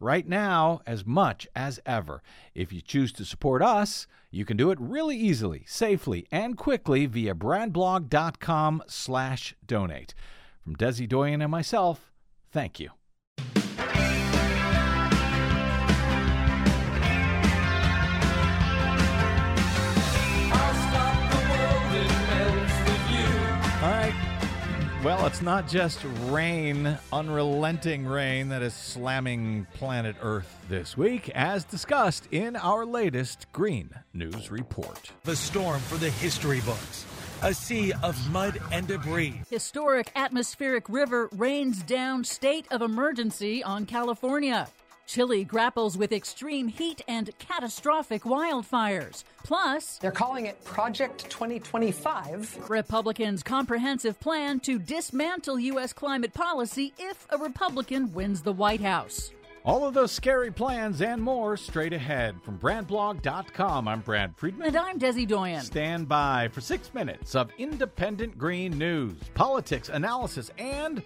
Right now, as much as ever. If you choose to support us, you can do it really easily, safely, and quickly via bradblog.com slash donate. From Desi Doyen and myself, thank you. Well, it's not just rain, unrelenting rain, that is slamming planet Earth this week, as discussed in our latest Green News Report. The storm for the history books. A sea of mud and debris. Historic atmospheric river rains down state of emergency on California. Chile grapples with extreme heat and catastrophic wildfires. Plus, They're calling it Project 2025. Republicans' comprehensive plan to dismantle U.S. climate policy if a Republican wins the White House. All of those scary plans and more straight ahead from BradBlog.com. I'm Brad Friedman. And I'm Desi Doyen. Stand by for six minutes of independent green news, politics, analysis, and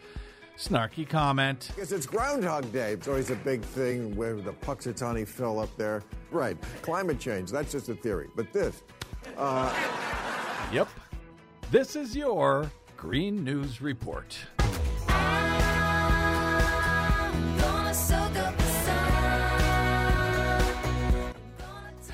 snarky comment. Because it's Groundhog Day. It's always a big thing where the Punxsutawney Phil up there. Right. Climate change, that's just a theory. But this, uh, Yep. This is your Green News Report.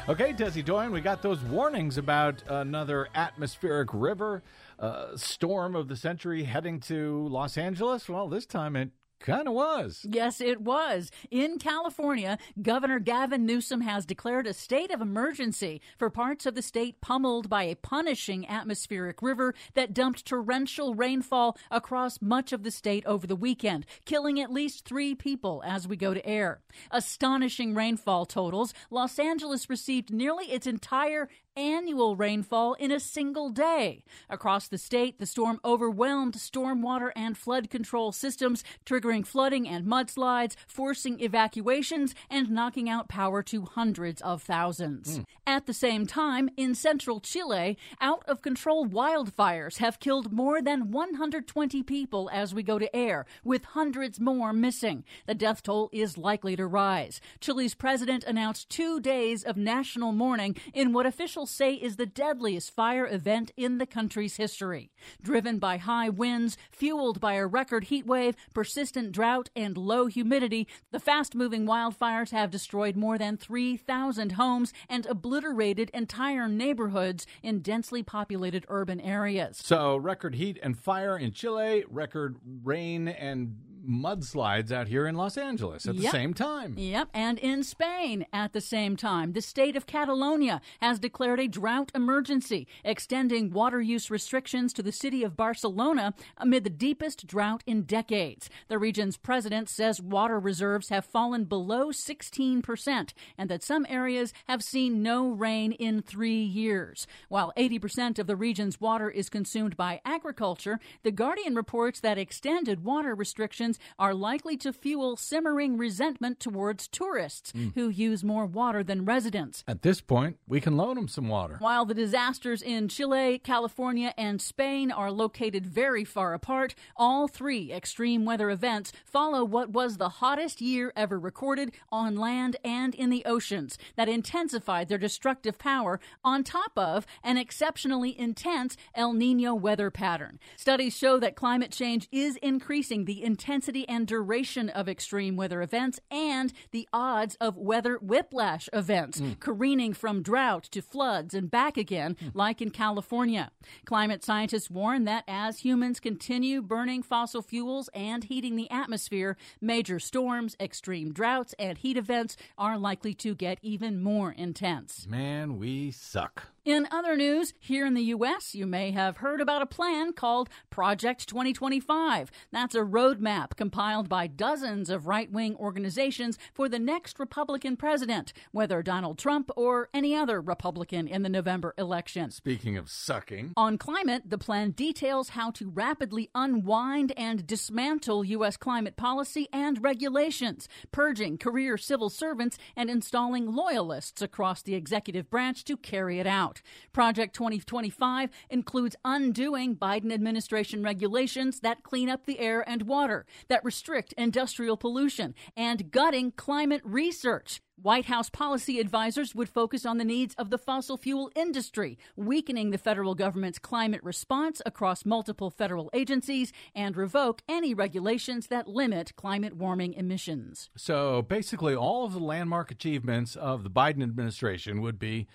Okay, Desi Doyen, we got those warnings about another atmospheric river uh, storm of the century heading to Los Angeles. Well, this time it kind of was. Yes, it was. In California, Governor Gavin Newsom has declared a state of emergency for parts of the state pummeled by a punishing atmospheric river that dumped torrential rainfall across much of the state over the weekend, killing at least three people as we go to air. Astonishing rainfall totals. Los Angeles received nearly its entire annual rainfall in a single day. Across the state, the storm overwhelmed stormwater and flood control systems, triggering flooding and mudslides, forcing evacuations, and knocking out power to hundreds of thousands. Hmm. At the same time, in central Chile, out of control wildfires have killed more than 120 people as we go to air, with hundreds more missing. The death toll is likely to rise. Chile's president announced two days of national mourning in what officials say is the deadliest fire event in the country's history. Driven by high winds, fueled by a record heat wave, persistent drought, and low humidity, the fast moving wildfires have destroyed more than 3,000 homes and obliterated entire neighborhoods in densely populated urban areas. So, record heat and fire in Chile, record rain and mudslides out here in Los Angeles at the same time. Yep, and in Spain at the same time, the state of Catalonia has declared a drought emergency, extending water use restrictions to the city of Barcelona amid the deepest drought in decades. The region's president says water reserves have fallen below 16%, and that some areas have seen no rain in three years. While 80% of the region's water is consumed by agriculture, The Guardian reports that extended water restrictions are likely to fuel simmering resentment towards tourists hmm. who use more water than residents. At this point, we can loan them some water. While the disasters in Chile, California, and Spain are located very far apart, all three extreme weather events follow what was the hottest year ever recorded on land and in the oceans that intensified their destructive power on top of an exceptionally intense El Nino weather pattern. Studies show that climate change is increasing the intensity and duration of extreme weather events and the odds of weather whiplash events, hmm. careening from drought to floods and back again, hmm. like in California. Climate scientists warn that as humans continue burning fossil fuels and heating the atmosphere, major storms, extreme droughts, and heat events are likely to get even more intense. Man, we suck. In other news, here in the U.S., you may have heard about a plan called Project 2025. That's a roadmap compiled by dozens of right wing organizations for the next Republican president, whether Donald Trump or any other Republican in the November election. Speaking of sucking, On climate, the plan details how to rapidly unwind and dismantle U.S. climate policy and regulations, purging career civil servants and installing loyalists across the executive branch to carry it out. Project 2025 includes undoing Biden administration regulations that clean up the air and water, that restrict industrial pollution, and gutting climate research. White House policy advisors would focus on the needs of the fossil fuel industry, weakening the federal government's climate response across multiple federal agencies, and revoke any regulations that limit climate warming emissions. So basically, all of the landmark achievements of the Biden administration would be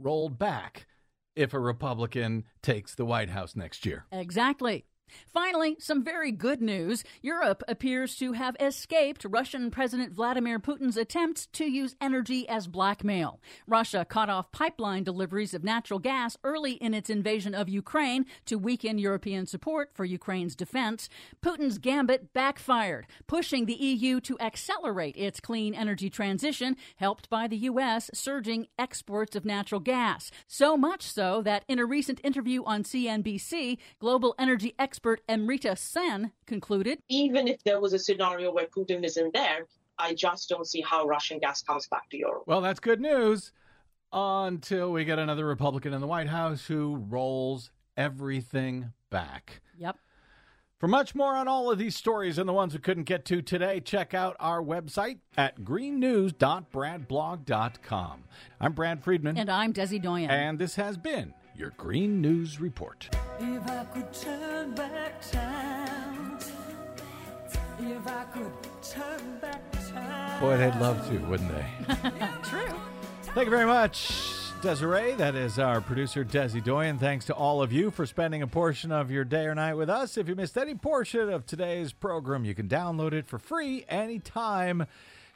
rolled back if a Republican takes the White House next year. Exactly. Finally, some very good news. Europe appears to have escaped Russian President Vladimir Putin's attempts to use energy as blackmail. Russia cut off pipeline deliveries of natural gas early in its invasion of Ukraine to weaken European support for Ukraine's defense. Putin's gambit backfired, pushing the EU to accelerate its clean energy transition, helped by the U.S. surging exports of natural gas. So much so that in a recent interview on CNBC, global energy expert Amrita Sen concluded even if there was a scenario where Putin isn't there, I just don't see how Russian gas comes back to Europe. Well, that's good news until we get another Republican in the White House who rolls everything back. Yep. For much more on all of these stories and the ones we couldn't get to today, check out our website at greennews.bradblog.com. I'm Brad Friedman. And I'm Desi Doyen. And this has been your Green News Report. If I could turn back time, if I could turn back time. Boy, they'd love to, wouldn't they? True. Thank you very much, Desiree. That is our producer, Desi Doyen. Thanks to all of you for spending a portion of your day or night with us. If you missed any portion of today's program, you can download it for free anytime.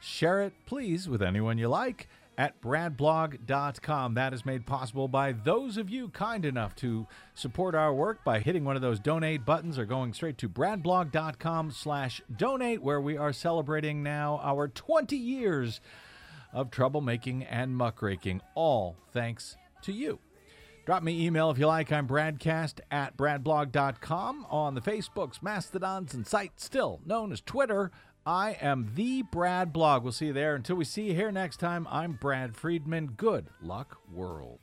Share it, please, with anyone you like at bradblog.com. That is made possible by those of you kind enough to support our work by hitting one of those donate buttons or going straight to bradblog.com slash donate, where we are celebrating now our 20 years of troublemaking and muckraking, all thanks to you. Drop me email if you like. I'm bradcast at bradblog.com on the Facebooks, Mastodons, and site still known as Twitter. I am the Brad Blog. We'll see you there. Until we see you here next time, I'm Brad Friedman. Good luck, world.